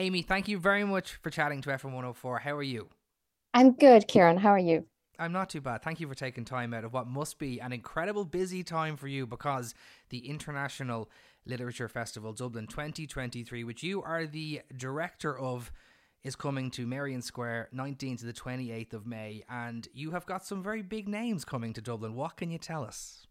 Aimee, thank you very much for chatting to FM 104. How are you? I'm good, Kieran. How are you? I'm not too bad. Thank you for taking time out of what must be an incredible busy time for you because the International Literature Festival Dublin 2023, which you are the director of, is coming to Merrion Square 19th to the 28th of May. And you have got some very big names coming to Dublin. What can you tell us?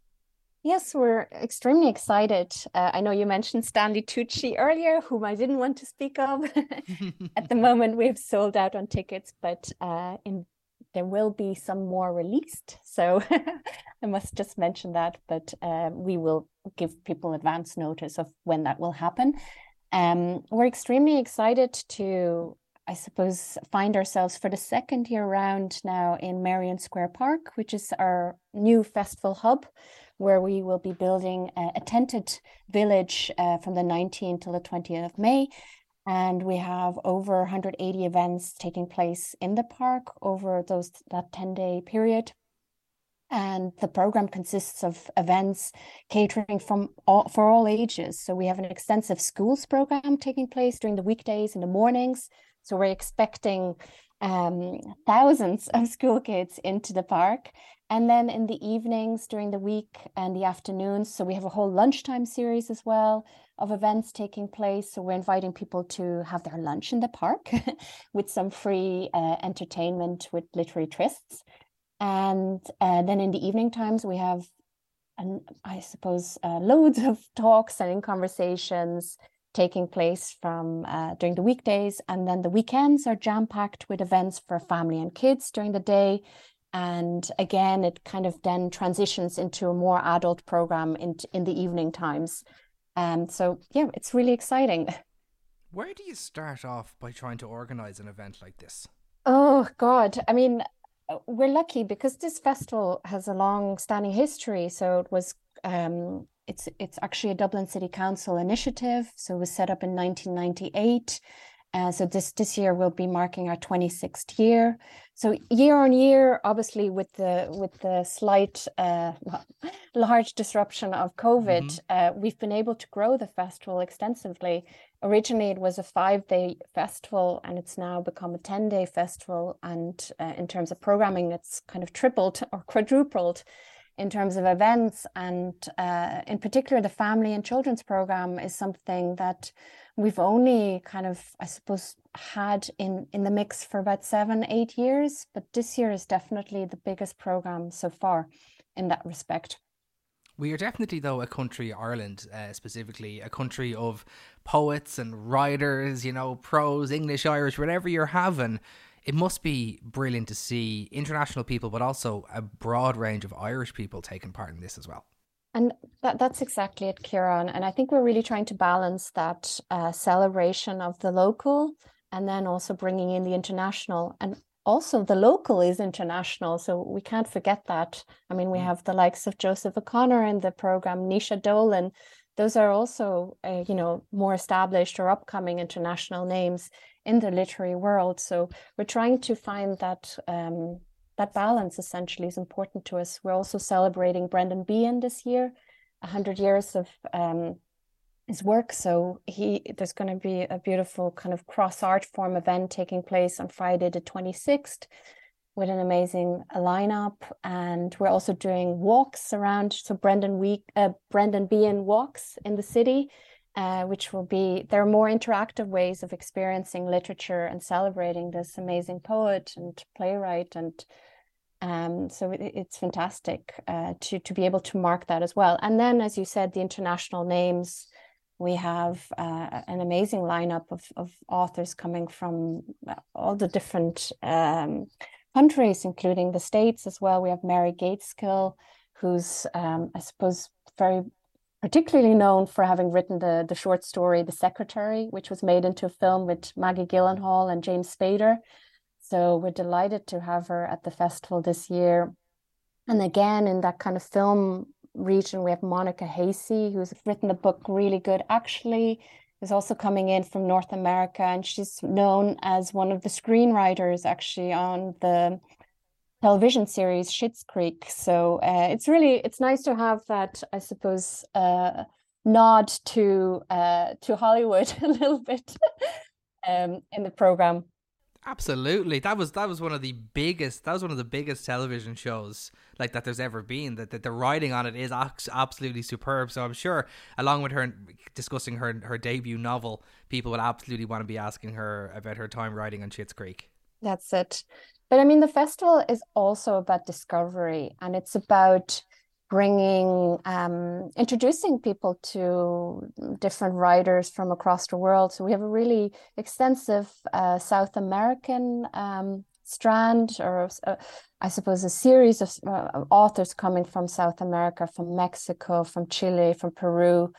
Yes, we're extremely excited. Uh, I know you mentioned Stanley Tucci earlier, whom I didn't want to speak of. At the moment, we've sold out on tickets, but uh, in, there will be some more released. So I must just mention that. But uh, we will give people advance notice of when that will happen. Um, we're extremely excited to, I suppose, find ourselves for the second year round now in Merrion Square Park, which is our new festival hub where we will be building a, tented village uh, from the 19th till the 20th of May. And we have over 180 events taking place in the park over those that 10 day period. And the program consists of events catering from all, for all ages. So we have an extensive schools program taking place during the weekdays in the mornings. So we're expecting um, thousands of school kids into the park. And then in the evenings during the week and the afternoons, so we have a whole lunchtime series as well of events taking place. So we're inviting people to have their lunch in the park with some free uh, entertainment with literary trysts. And uh, then in the evening times, we have, an, I suppose, uh, loads of talks and conversations taking place from uh, during the weekdays. And then the weekends are jam packed with events for family and kids during the day. And again it kind of then transitions into a more adult program in in the evening times. Um so yeah it's really exciting. Where do you start off by trying to organize an event like this? Oh god. I mean we're lucky because this festival has a long standing history. So it was um it's it's actually a dublin city council initiative so it was set up in 1998 uh, so this this year we'll be marking our 26th year. So year on year, obviously with the with the slight uh, large disruption of COVID, mm-hmm. uh, we've been able to grow the festival extensively. Originally, it was a five day festival, and it's now become a 10 day festival. And uh, in terms of programming, it's kind of tripled or quadrupled in terms of events. And uh, in particular, the family and children's program is something that we've only kind of, I suppose, had in, in the mix for about seven, eight years. But this year is definitely the biggest program so far in that respect. We are definitely, though, a country, Ireland uh, specifically, a country of poets and writers, you know, prose, English, Irish, whatever you're having it must be brilliant to see international people, but also a broad range of Irish people taking part in this as well. And that, that's exactly it, Kieran. And I think we're really trying to balance that uh, celebration of the local and then also bringing in the international. And also, the local is international. So we can't forget that. I mean, we mm. have the likes of Joseph O'Connor in the program, Naoise Dolan. Those are also, uh, you know, more established or upcoming international names in the literary world. So we're trying to find that um, that balance essentially is important to us. We're also celebrating Brendan Behan this year, hundred years of um, his work. So he there's going to be a beautiful kind of cross art form event taking place on Friday the 26th with an amazing lineup. And we're also doing walks around. So brendan week uh, brendan behan walks in the city uh, which will be there are more interactive ways of experiencing literature and celebrating this amazing poet and playwright. And um, so it, it's fantastic uh, to to be able to mark that as well. And then as you said the international names we have uh, an amazing lineup of, of authors coming from all the different um, countries including the states as well we have mary Gaitskill, who's um, i suppose very particularly known for having written the, the short story The Secretary, which was made into a film with Maggie Gyllenhaal and James Spader. So we're delighted to have her at the festival this year. And again, in that kind of film region, we have Monica Heisey, who's written the book really good, actually, is also coming in from North America. And she's known as one of the screenwriters, actually, on the television series Schitt's Creek. So uh, it's really it's nice to have that, I suppose, uh, nod to uh, to Hollywood a little bit. um, in the program. Absolutely, that was that was one of the biggest. That was one of the biggest television shows like that there's ever been. That, that the writing on it is absolutely superb. So I'm sure, along with her discussing her her debut novel, people will absolutely want to be asking her about her time writing on Schitt's Creek. That's it. But I mean, the festival is also about discovery, and it's about bringing um, introducing people to different writers from across the world. So we have a really extensive uh, south american um, strand or uh, i suppose a series of uh, authors coming from south america from mexico from chile from peru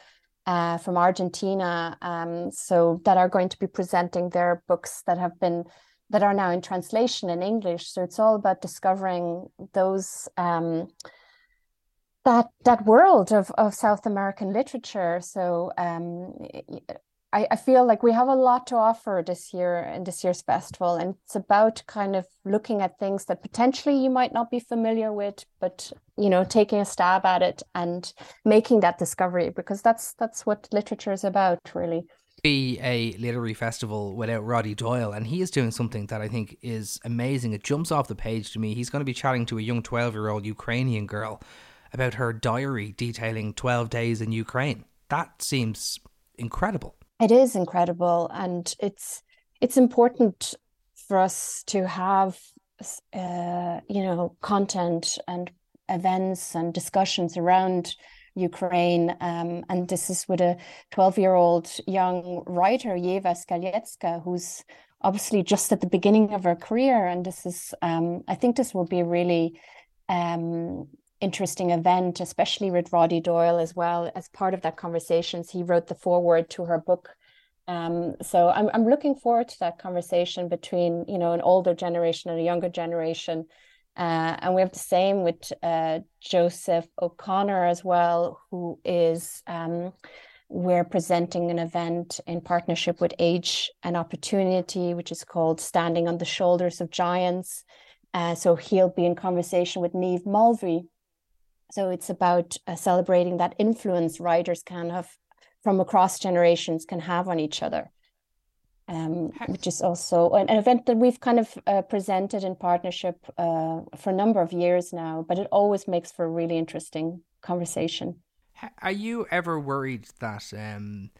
uh, from argentina um, so that are going to be presenting their books that have been that are now in translation in english. So it's all about discovering those um, that that world of, of South American literature. So um, I, I feel like we have a lot to offer this year in this year's festival, and it's about kind of looking at things that potentially you might not be familiar with, but you know, taking a stab at it and making that discovery because that's that's what literature is about, really be a literary festival without Roddy Doyle, and he is doing something that I think is amazing. It jumps off the page to me. He's going to be chatting to a young 12 year old Ukrainian girl about her diary detailing 12 days in Ukraine. That seems incredible. It is incredible and it's it's important for us to have uh, you know content and events and discussions around Ukraine. Um, and this is with a 12 year old young writer, Yeva Skaletska, who's obviously just at the beginning of her career. And this is, um, I think this will be really um, interesting event, especially with Roddy Doyle as well. As part of that conversations, he wrote the foreword to her book. Um, so I'm I'm looking forward to that conversation between you know an older generation and a younger generation. Uh, and we have the same with uh, Joseph O'Connor as well, who is um, we're presenting an event in partnership with Age and Opportunity, which is called Standing on the Shoulders of Giants. Uh, so he'll be in conversation with Niamh Mulvey, so it's about uh, celebrating that influence writers can have from across generations can have on each other. Um, which is also an, event that we've kind of uh, presented in partnership uh, for a number of years now, but it always makes for a really interesting conversation. Are you ever worried that um,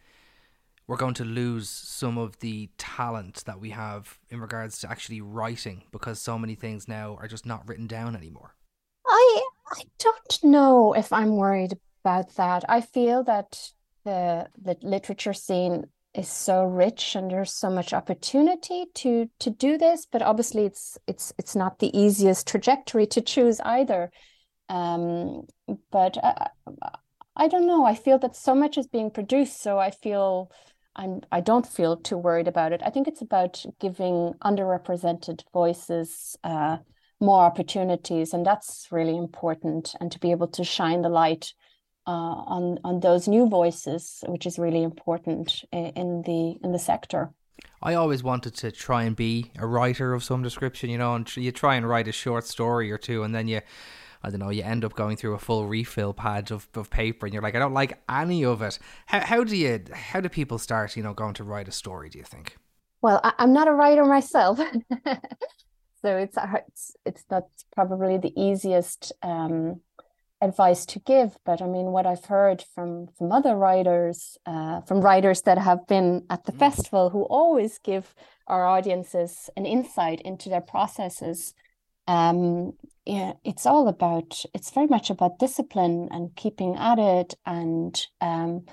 we're going to lose some of the talent that we have in regards to actually writing because so many things now are just not written down anymore? I I don't know if I'm worried about that. I feel that the the literature scene is so rich and there's so much opportunity to to do this, but obviously it's it's it's not the easiest trajectory to choose either. Um, but I, I don't know. I feel that so much is being produced, so I feel I'm I don't feel too worried about it. I think it's about giving underrepresented voices uh, more opportunities and that's really important and to be able to shine the light uh, on on those new voices which is really important in the in the sector I always wanted to try and be a writer of some description, you know, and you try and write a short story or two, and then you, I don't know, you end up going through a full refill pad of, of paper, and you're like, I don't like any of it. How, how do you, how do people start, you know, going to write a story? Do you think? Well, I, am not a writer myself, so it's it's it's not probably the easiest um, advice to give but i mean what i've heard from from other writers uh, from writers that have been at the mm. festival who always give our audiences an insight into their processes um, yeah, it's all about it's very much about discipline and keeping at it and um,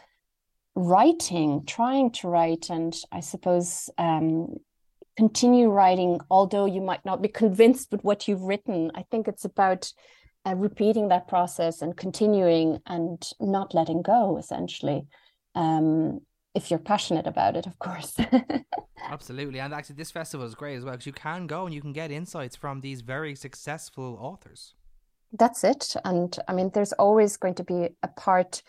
writing trying to write and i suppose um, continue writing, although you might not be convinced with what you've written. I think it's about uh, repeating that process and continuing and not letting go, essentially. Um, if you're passionate about it, of course. Absolutely. And actually, this festival is great as well because you can go and you can get insights from these very successful authors. That's it. And I mean, there's always going to be a part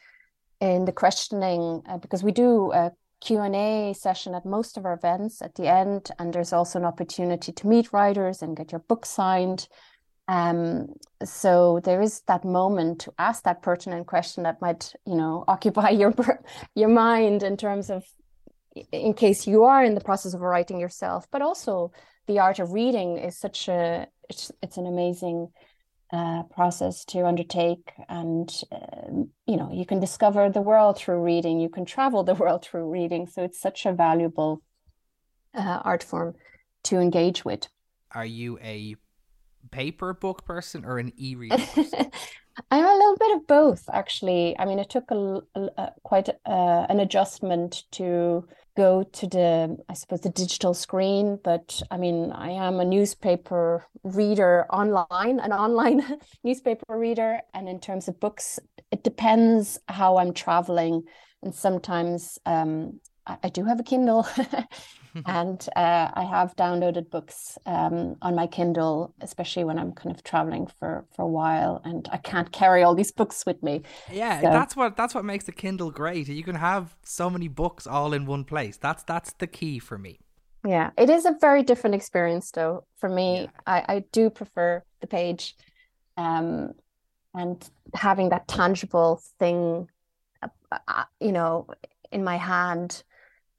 in the questioning uh, because we do uh, Q&A session at most of our events. At the end and there's also an opportunity to meet writers and get your book signed. Um, so there is that moment to ask that pertinent question that might you know occupy your your mind in terms of in case you are in the process of writing yourself, but also the art of reading is such a it's, it's an amazing uh, process to undertake and uh, you know you can discover the world through reading you can travel the world through reading so it's such a valuable uh, art form to engage with are you a paper book person or an e-reader? I'm a little bit of both, actually. I mean, it took a, a quite uh, an adjustment to go to the, I suppose, the digital screen. But I mean, I am a newspaper reader online, an online newspaper reader. And in terms of books, it depends how I'm traveling. And sometimes um, I, I do have a Kindle. and uh, I have downloaded books um, on my Kindle, especially when I'm kind of traveling for for a while, and I can't carry all these books with me. Yeah, so, that's what that's what makes the Kindle great. You can have so many books all in one place. That's that's the key for me. Yeah, it is a very different experience, though. For me, yeah. I I do prefer the page, um, and having that tangible thing, uh, uh you know, in my hand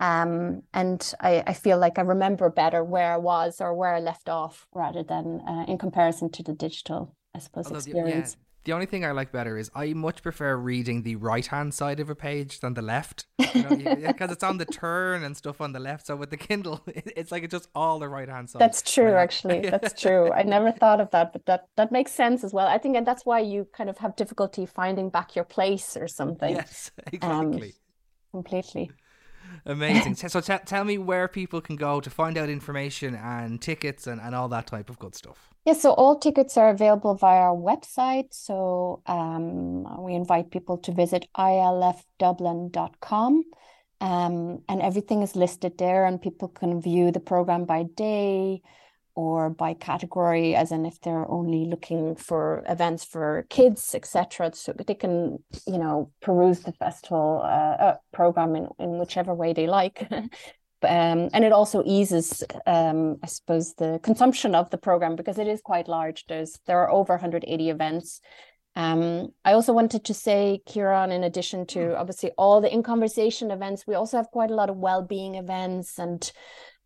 um, and I, I, feel like I remember better where I was or where I left off rather than uh, in comparison to the digital, I suppose, Although experience. The, yeah, the only thing I like better is I much prefer reading the right hand side of a page than the left, because you know, it's on the turn and stuff on the left. So with the Kindle, it's like it's just all the right hand side. That's true, actually. That's true. I never thought of that, but that that makes sense as well. I think, and that's why you kind of have difficulty finding back your place or something. Yes, exactly. Um, completely. Amazing. so t- tell me where people can go to find out information and tickets and, and all that type of good stuff. Yeah, so all tickets are available via our website. So um, we invite people to visit ilfdublin.com. Um, and everything is listed there, and people can view the program by day, or by category, as in if they're only looking for events for kids, etc. So they can, you know, peruse the festival uh, uh, program in, in whichever way they like. um, and it also eases, um, I suppose, the consumption of the program because it is quite large. There's there are over 180 events. Um, I also wanted to say, Kieran, in addition to hmm. obviously all the in conversation events, we also have quite a lot of well-being events and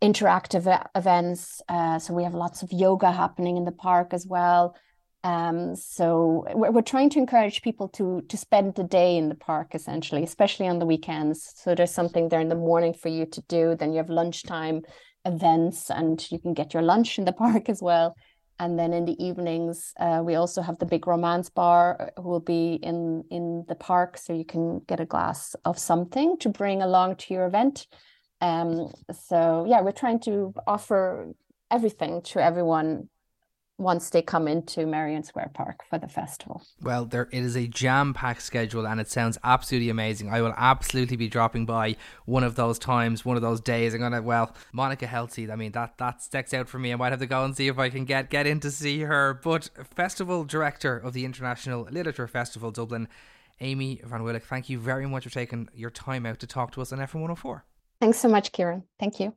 interactive events. Uh, so we have lots of yoga happening in the park as well. Um, so we're, we're trying to encourage people to to spend the day in the park essentially, especially on the weekends. So there's something there in the morning for you to do. Then you have lunchtime events, and you can get your lunch in the park as well. And then in the evenings, uh, we also have the big romance bar uh, who will be in in the park, so you can get a glass of something to bring along to your event. Um, so yeah, we're trying to offer everything to everyone once they come into Merrion Square Park for the festival. Well, there it is a jam-packed schedule and it sounds absolutely amazing. I will absolutely be dropping by one of those times, one of those days. I'm gonna well, Monica Heisey, I mean that that sticks out for me. I might have to go and see if I can get get in to see her. But festival director of the International Literature Festival Dublin, Aimee Van Wylick, thank you very much for taking your time out to talk to us on FM 104. Thanks so much, Kieran. Thank you.